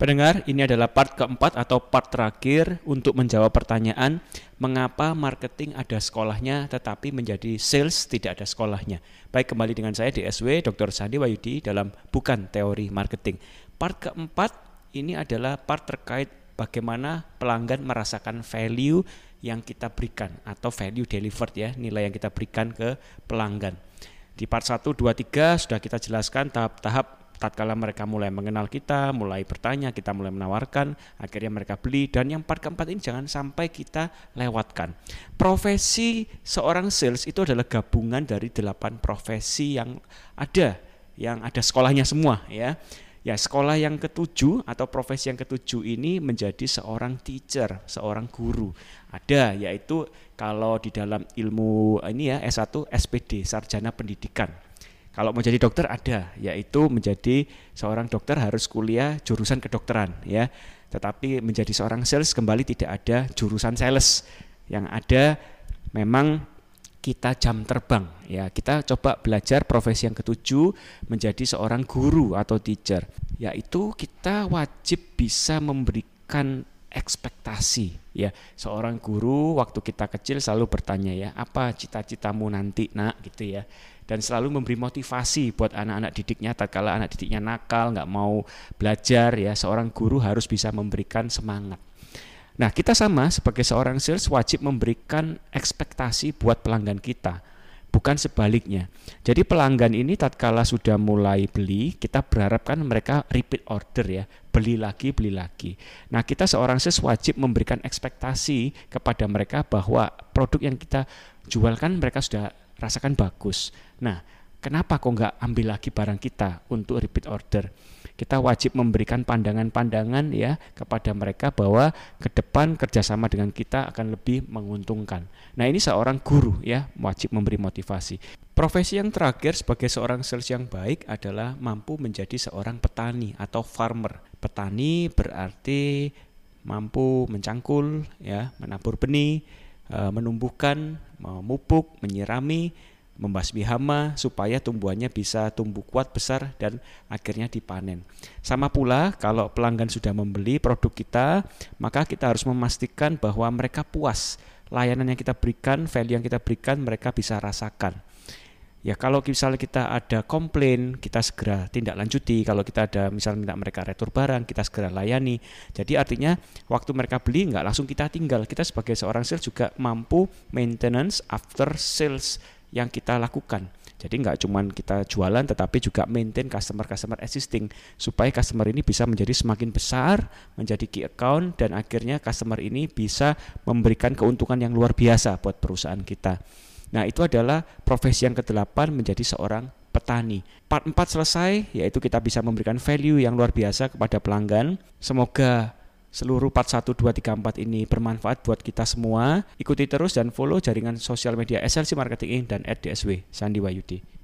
Pendengar, ini adalah part keempat atau part terakhir untuk menjawab pertanyaan mengapa marketing ada sekolahnya tetapi menjadi sales tidak ada sekolahnya. Baik, kembali dengan saya DSW Dr. Sandi Wayudi dalam Bukan Teori Marketing. Part keempat ini adalah part terkait bagaimana pelanggan merasakan value yang kita berikan atau value delivered ya, nilai yang kita berikan ke pelanggan. Di part 1, 2, 3 sudah kita jelaskan tahap-tahap tatkala mereka mulai mengenal kita, mulai bertanya, kita mulai menawarkan, akhirnya mereka beli dan yang part keempat ini jangan sampai kita lewatkan. Profesi seorang sales itu adalah gabungan dari delapan profesi yang ada, yang ada sekolahnya semua ya. Ya, sekolah yang ketujuh atau profesi yang ketujuh ini menjadi seorang teacher, seorang guru. Ada yaitu kalau di dalam ilmu ini ya S1 SPD, sarjana pendidikan kalau mau jadi dokter ada, yaitu menjadi seorang dokter harus kuliah jurusan kedokteran ya. Tetapi menjadi seorang sales kembali tidak ada jurusan sales. Yang ada memang kita jam terbang ya. Kita coba belajar profesi yang ketujuh menjadi seorang guru atau teacher, yaitu kita wajib bisa memberikan ekspektasi ya seorang guru waktu kita kecil selalu bertanya ya apa cita-citamu nanti nak gitu ya dan selalu memberi motivasi buat anak-anak didiknya tatkala anak didiknya nakal nggak mau belajar ya seorang guru harus bisa memberikan semangat nah kita sama sebagai seorang sales wajib memberikan ekspektasi buat pelanggan kita bukan sebaliknya. Jadi pelanggan ini tatkala sudah mulai beli, kita berharapkan mereka repeat order ya, beli lagi, beli lagi. Nah, kita seorang sales wajib memberikan ekspektasi kepada mereka bahwa produk yang kita jualkan mereka sudah rasakan bagus. Nah, kenapa kok nggak ambil lagi barang kita untuk repeat order? Kita wajib memberikan pandangan-pandangan ya kepada mereka bahwa ke depan kerjasama dengan kita akan lebih menguntungkan. Nah ini seorang guru ya wajib memberi motivasi. Profesi yang terakhir sebagai seorang sales yang baik adalah mampu menjadi seorang petani atau farmer. Petani berarti mampu mencangkul ya, menabur benih, eh, menumbuhkan, memupuk, menyirami, membasmi hama supaya tumbuhannya bisa tumbuh kuat besar dan akhirnya dipanen. Sama pula kalau pelanggan sudah membeli produk kita, maka kita harus memastikan bahwa mereka puas layanan yang kita berikan, value yang kita berikan mereka bisa rasakan. Ya kalau misalnya kita ada komplain, kita segera tindak lanjuti. Kalau kita ada misalnya minta mereka retur barang, kita segera layani. Jadi artinya waktu mereka beli nggak langsung kita tinggal. Kita sebagai seorang sales juga mampu maintenance after sales yang kita lakukan. Jadi nggak cuma kita jualan tetapi juga maintain customer-customer existing supaya customer ini bisa menjadi semakin besar, menjadi key account dan akhirnya customer ini bisa memberikan keuntungan yang luar biasa buat perusahaan kita. Nah, itu adalah profesi yang kedelapan menjadi seorang petani. Part 4 selesai yaitu kita bisa memberikan value yang luar biasa kepada pelanggan. Semoga seluruh part 1, 2, 3, 4 ini bermanfaat buat kita semua. Ikuti terus dan follow jaringan sosial media SLC Marketing dan @dsw Sandi Wayudi.